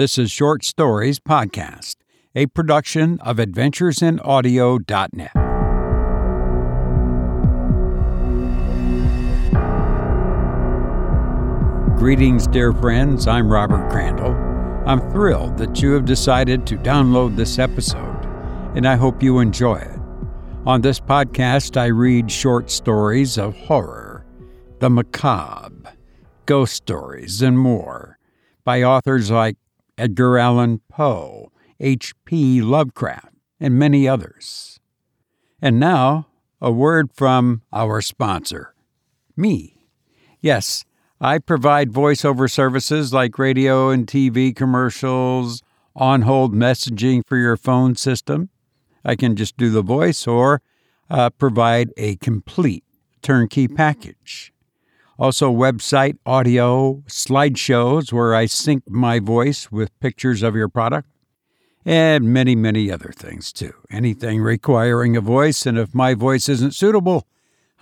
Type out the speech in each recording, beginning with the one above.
This is Short Stories Podcast, a production of AdventuresInAudio.net. Greetings, dear friends. I'm Robert Crandall. I'm thrilled that you have decided to download this episode, and I hope you enjoy it. On this podcast, I read short stories of horror, the macabre, ghost stories, and more by authors like Edgar Allan Poe, H.P. Lovecraft, and many others. And now, a word from our sponsor, me. Yes, I provide voiceover services like radio and TV commercials, on hold messaging for your phone system. I can just do the voice or uh, provide a complete turnkey package. Also, website audio, slideshows where I sync my voice with pictures of your product, and many, many other things too. Anything requiring a voice, and if my voice isn't suitable,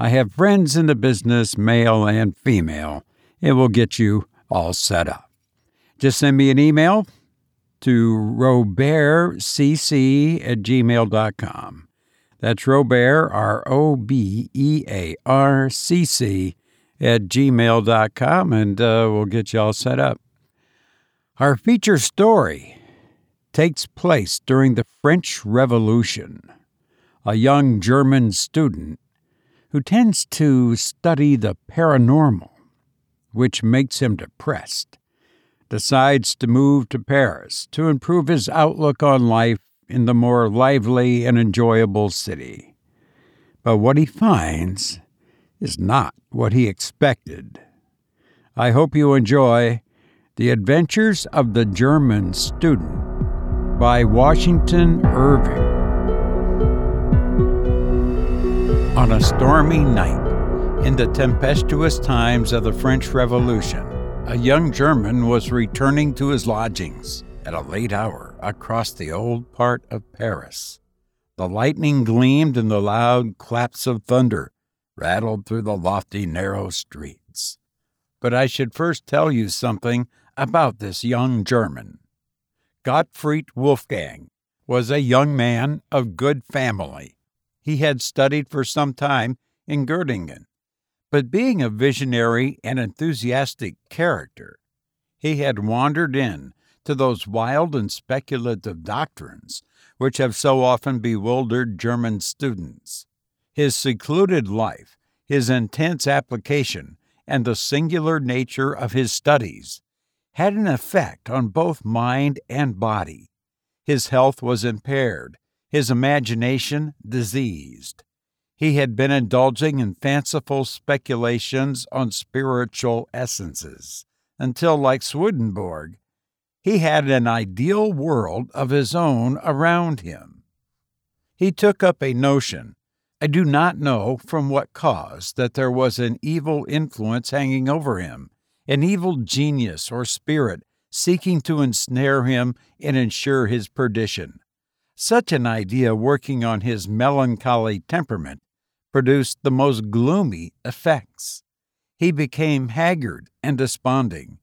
I have friends in the business, male and female. It will get you all set up. Just send me an email to robertcc at gmail.com. That's Robert, R O B E A R C C, at gmail.com, and uh, we'll get you all set up. Our feature story takes place during the French Revolution. A young German student who tends to study the paranormal, which makes him depressed, decides to move to Paris to improve his outlook on life in the more lively and enjoyable city. But what he finds is not what he expected. I hope you enjoy The Adventures of the German Student by Washington Irving. On a stormy night, in the tempestuous times of the French Revolution, a young German was returning to his lodgings at a late hour across the old part of Paris. The lightning gleamed and the loud claps of thunder rattled through the lofty, narrow streets. But I should first tell you something about this young German. Gottfried Wolfgang was a young man of good family. He had studied for some time in Göttingen, but being a visionary and enthusiastic character, he had wandered in to those wild and speculative doctrines which have so often bewildered German students. His secluded life, his intense application, and the singular nature of his studies had an effect on both mind and body. His health was impaired, his imagination diseased. He had been indulging in fanciful speculations on spiritual essences until, like Swedenborg, he had an ideal world of his own around him. He took up a notion I do not know from what cause that there was an evil influence hanging over him, an evil genius or spirit seeking to ensnare him and ensure his perdition. Such an idea working on his melancholy temperament produced the most gloomy effects. He became haggard and desponding.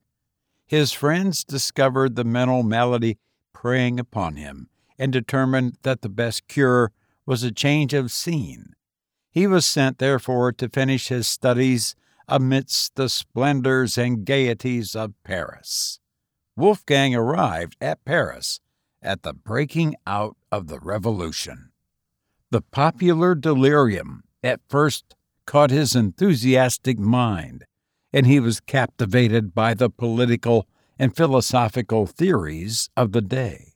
His friends discovered the mental malady preying upon him and determined that the best cure was a change of scene. He was sent, therefore, to finish his studies amidst the splendors and gaieties of Paris. Wolfgang arrived at Paris at the breaking out of the Revolution. The popular delirium at first caught his enthusiastic mind, and he was captivated by the political and philosophical theories of the day.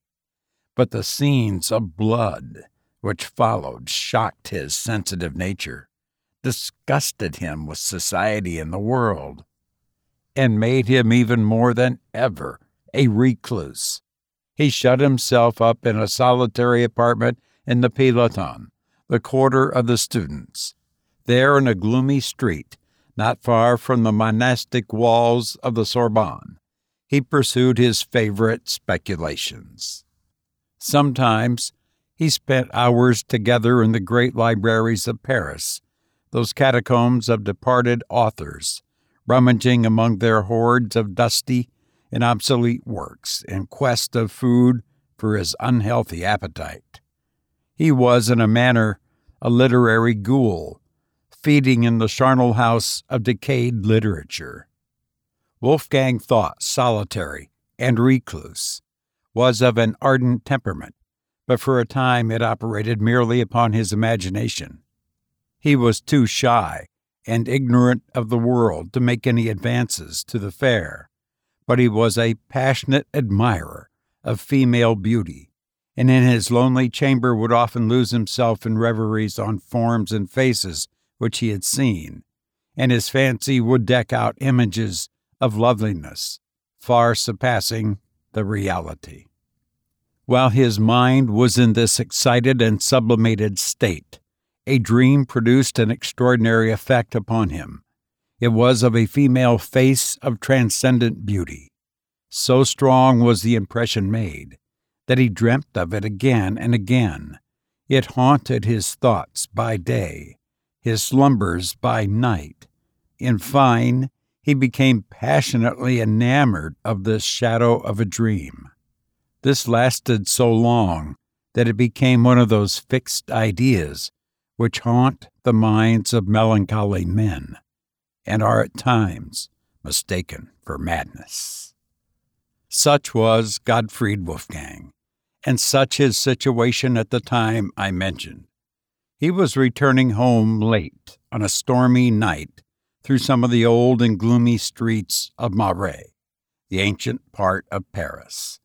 But the scenes of blood which followed shocked his sensitive nature, disgusted him with society and the world, and made him even more than ever a recluse. He shut himself up in a solitary apartment in the Pays Latin, the quarter of the students. There, in a gloomy street, not far from the monastic walls of the Sorbonne, he pursued his favorite speculations. Sometimes he spent hours together in the great libraries of Paris, those catacombs of departed authors, rummaging among their hordes of dusty and obsolete works in quest of food for his unhealthy appetite. He was, in a manner, a literary ghoul, feeding in the charnel house of decayed literature. Wolfgang Thought, solitary and recluse, was of an ardent temperament, but for a time it operated merely upon his imagination. He was too shy and ignorant of the world to make any advances to the fair, but he was a passionate admirer of female beauty, and in his lonely chamber would often lose himself in reveries on forms and faces which he had seen, and his fancy would deck out images of loveliness, far surpassing the reality. While his mind was in this excited and sublimated state, a dream produced an extraordinary effect upon him. It was of a female face of transcendent beauty. So strong was the impression made that he dreamt of it again and again. It haunted his thoughts by day, his slumbers by night. In fine, he became passionately enamored of this shadow of a dream. This lasted so long that it became one of those fixed ideas which haunt the minds of melancholy men and are at times mistaken for madness. Such was Gottfried Wolfgang, and such his situation at the time I mentioned. He was returning home late on a stormy night through some of the old and gloomy streets of Marais, the ancient part of Paris.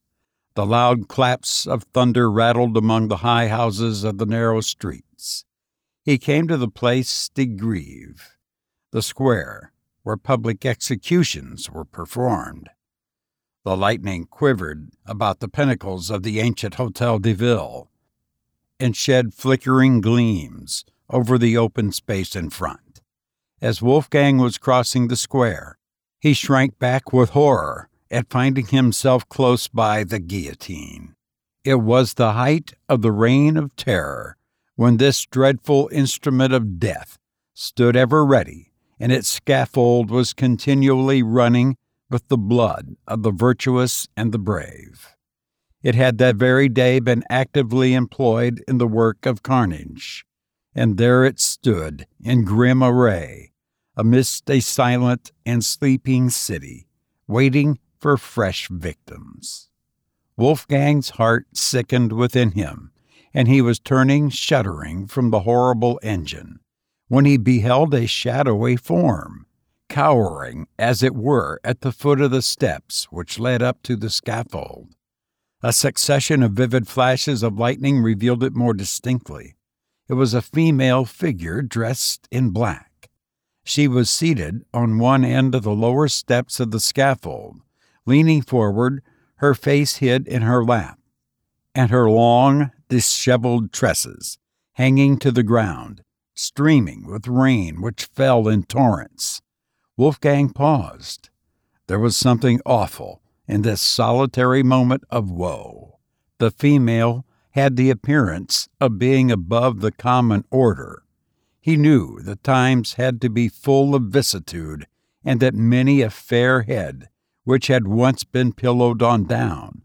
The loud claps of thunder rattled among the high houses of the narrow streets. He came to the place de Grève, the square where public executions were performed. The lightning quivered about the pinnacles of the ancient Hotel de Ville and shed flickering gleams over the open space in front. As Wolfgang was crossing the square, he shrank back with horror at finding himself close by the guillotine. It was the height of the reign of terror when this dreadful instrument of death stood ever ready, and its scaffold was continually running with the blood of the virtuous and the brave. It had that very day been actively employed in the work of carnage, and there it stood in grim array, amidst a silent and sleeping city, waiting for fresh victims. Wolfgang's heart sickened within him, and he was turning shuddering from the horrible engine, when he beheld a shadowy form, cowering, as it were, at the foot of the steps which led up to the scaffold. A succession of vivid flashes of lightning revealed it more distinctly. It was a female figure dressed in black. She was seated on one end of the lower steps of the scaffold, leaning forward, her face hid in her lap, and her long, disheveled tresses hanging to the ground, streaming with rain which fell in torrents. Wolfgang paused. There was something awful in this solitary moment of woe. The female had the appearance of being above the common order he knew the times had to be full of vicissitude, and that many a fair head, which had once been pillowed on down,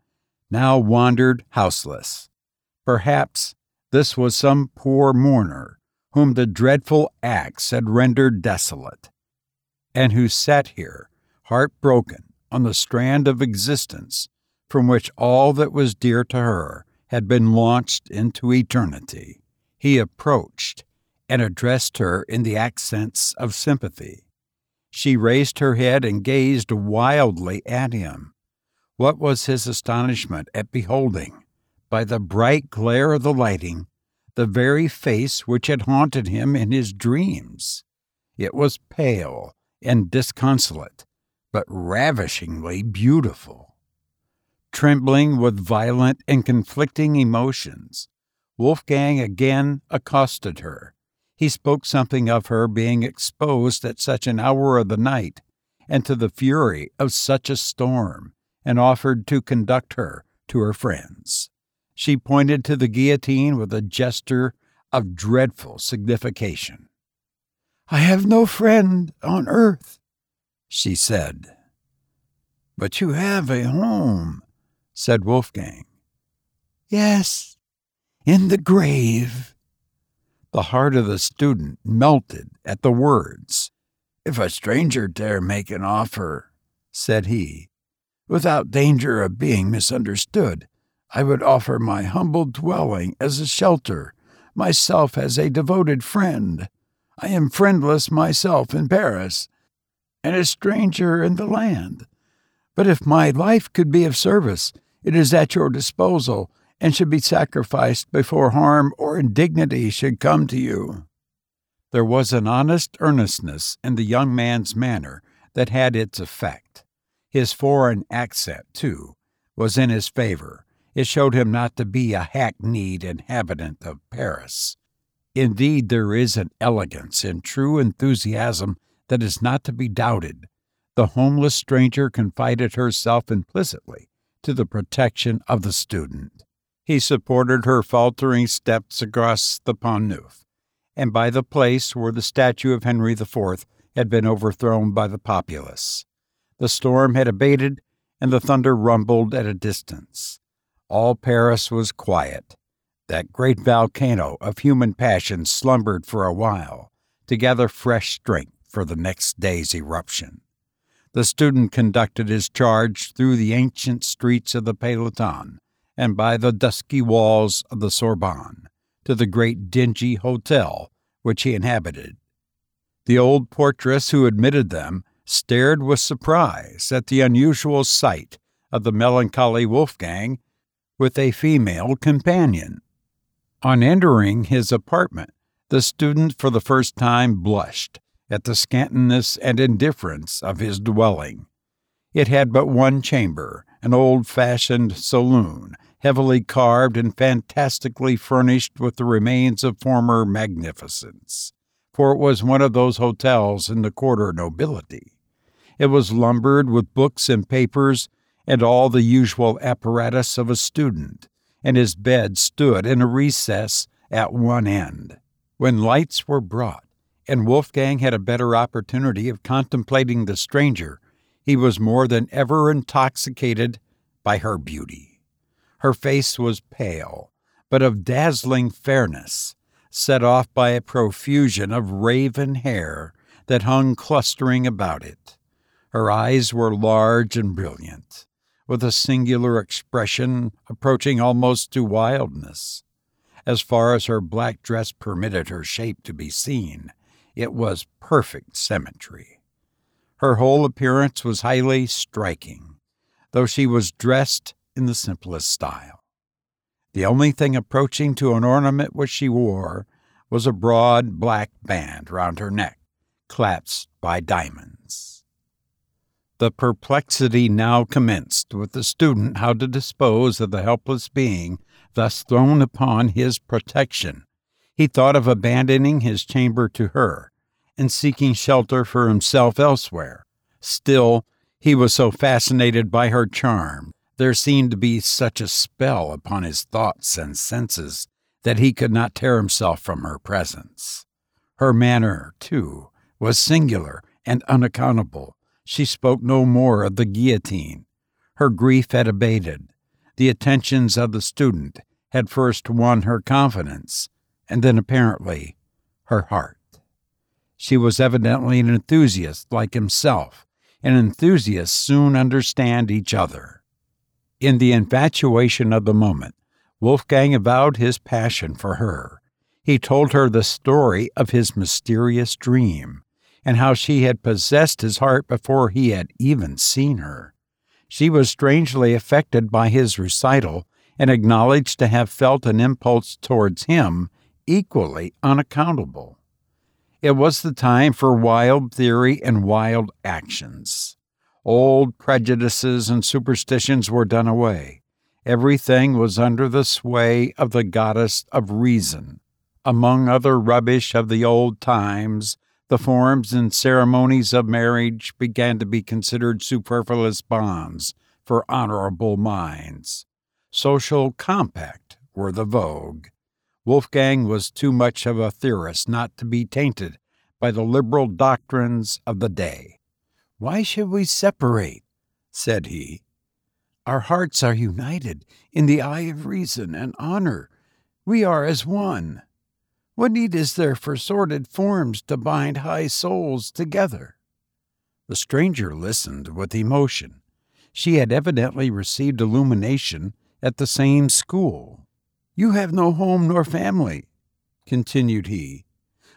now wandered houseless. Perhaps this was some poor mourner whom the dreadful axe had rendered desolate, and who sat here, heartbroken, on the strand of existence from which all that was dear to her had been launched into eternity. He approached and addressed her in the accents of sympathy. She raised her head and gazed wildly at him. What was his astonishment at beholding, by the bright glare of the lighting, the very face which had haunted him in his dreams. It was pale and disconsolate, but ravishingly beautiful. Trembling with violent and conflicting emotions, Wolfgang again accosted her he spoke something of her being exposed at such an hour of the night and to the fury of such a storm, and offered to conduct her to her friends. She pointed to the guillotine with a gesture of dreadful signification. I have no friend on earth, she said. But you have a home, said Wolfgang. Yes, in the grave. The heart of the student melted at the words. If a stranger dare make an offer, said he, without danger of being misunderstood, I would offer my humble dwelling as a shelter, myself as a devoted friend. I am friendless myself in Paris, and a stranger in the land. But if my life could be of service, it is at your disposal and should be sacrificed before harm or indignity should come to you. There was an honest earnestness in the young man's manner that had its effect. His foreign accent, too, was in his favor. It showed him not to be a hackneyed inhabitant of Paris. Indeed, there is an elegance in true enthusiasm that is not to be doubted. The homeless stranger confided herself implicitly to the protection of the student. He supported her faltering steps across the Pont Neuf, and by the place where the statue of Henry IV had been overthrown by the populace. The storm had abated, and the thunder rumbled at a distance. All Paris was quiet. That great volcano of human passion slumbered for a while, to gather fresh strength for the next day's eruption. The student conducted his charge through the ancient streets of the Pays Latin and by the dusky walls of the Sorbonne to the great dingy hotel which he inhabited. The old portress who admitted them stared with surprise at the unusual sight of the melancholy Wolfgang with a female companion. On entering his apartment, the student for the first time blushed at the scantiness and indifference of his dwelling. It had but one chamber, an old fashioned saloon, heavily carved and fantastically furnished with the remains of former magnificence, for it was one of those hotels in the quarter nobility. It was lumbered with books and papers and all the usual apparatus of a student, and his bed stood in a recess at one end. When lights were brought, and Wolfgang had a better opportunity of contemplating the stranger, he was more than ever intoxicated by her beauty. Her face was pale, but of dazzling fairness, set off by a profusion of raven hair that hung clustering about it. Her eyes were large and brilliant, with a singular expression approaching almost to wildness. As far as her black dress permitted her shape to be seen, it was perfect symmetry. Her whole appearance was highly striking, though she was dressed in the simplest style. The only thing approaching to an ornament which she wore was a broad black band round her neck, clasped by diamonds. The perplexity now commenced with the student how to dispose of the helpless being thus thrown upon his protection. He thought of abandoning his chamber to her and seeking shelter for himself elsewhere. Still, he was so fascinated by her charm, there seemed to be such a spell upon his thoughts and senses that he could not tear himself from her presence. Her manner, too, was singular and unaccountable she spoke no more of the guillotine. Her grief had abated. The attentions of the student had first won her confidence, and then apparently her heart. She was evidently an enthusiast like himself, and enthusiasts soon understand each other. In the infatuation of the moment, Wolfgang avowed his passion for her. He told her the story of his mysterious dream, and how she had possessed his heart before he had even seen her. She was strangely affected by his recital and acknowledged to have felt an impulse towards him equally unaccountable. It was the time for wild theory and wild actions. Old prejudices and superstitions were done away. Everything was under the sway of the goddess of reason. Among other rubbish of the old times, the forms and ceremonies of marriage began to be considered superfluous bonds for honorable minds. Social compact were the vogue. Wolfgang was too much of a theorist not to be tainted by the liberal doctrines of the day. Why should we separate? said he. Our hearts are united in the eye of reason and honor. We are as one. What need is there for sordid forms to bind high souls together? The stranger listened with emotion. She had evidently received illumination at the same school. You have no home nor family, continued he.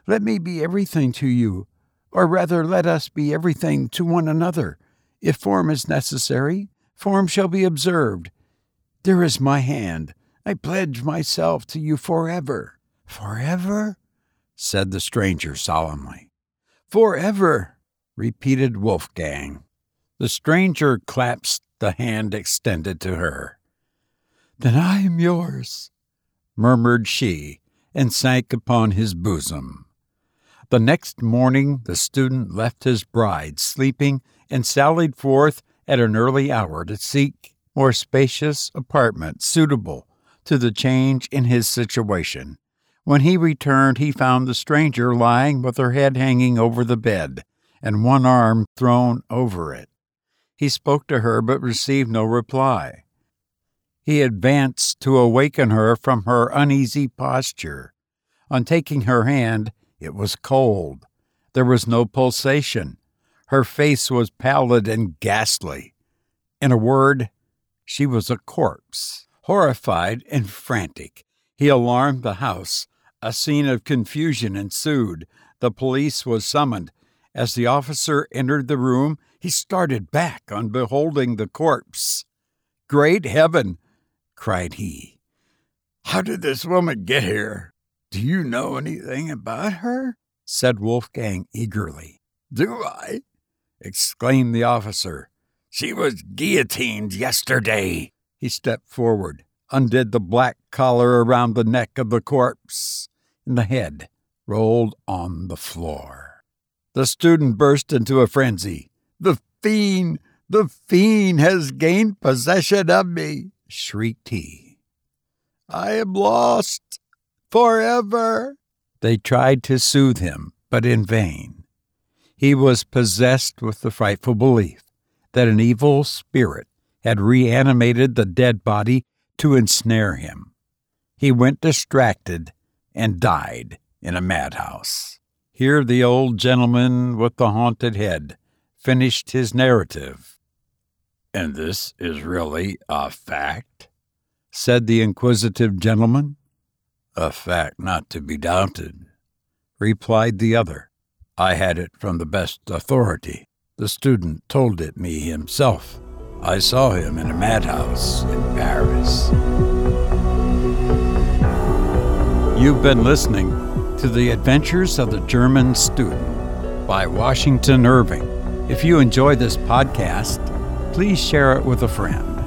Let me be everything to you, or rather, let us be everything to one another. If form is necessary, form shall be observed. There is my hand. I pledge myself to you forever. Forever? said the stranger solemnly. Forever, repeated Wolfgang. The stranger clasped the hand extended to her. Then I am yours, murmured she, and sank upon his bosom. The next morning the student left his bride sleeping and sallied forth at an early hour to seek more spacious apartments suitable to the change in his situation. When he returned, he found the stranger lying with her head hanging over the bed and one arm thrown over it. He spoke to her but received no reply. He advanced to awaken her from her uneasy posture. On taking her hand, it was cold. There was no pulsation. Her face was pallid and ghastly. In a word, she was a corpse. Horrified and frantic, he alarmed the house. A scene of confusion ensued. The police was summoned. As the officer entered the room, he started back on beholding the corpse. Great heaven! cried he. How did this woman get here? Do you know anything about her? said Wolfgang eagerly. Do I? exclaimed the officer. She was guillotined yesterday. He stepped forward, undid the black collar around the neck of the corpse, and the head rolled on the floor. The student burst into a frenzy. The fiend! The fiend has gained possession of me! shrieked he. I am lost forever. They tried to soothe him, but in vain. He was possessed with the frightful belief that an evil spirit had reanimated the dead body to ensnare him. He went distracted and died in a madhouse. Here the old gentleman with the haunted head finished his narrative. And this is really a fact? said the inquisitive gentleman. A fact not to be doubted, replied the other. I had it from the best authority. The student told it me himself. I saw him in a madhouse in Paris. You've been listening to The Adventures of the German Student by Washington Irving. If you enjoy this podcast, please share it with a friend.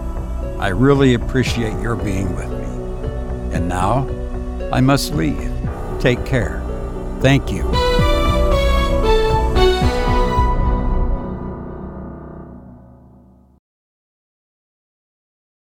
I really appreciate your being with me. And now, I must leave. Take care. Thank you.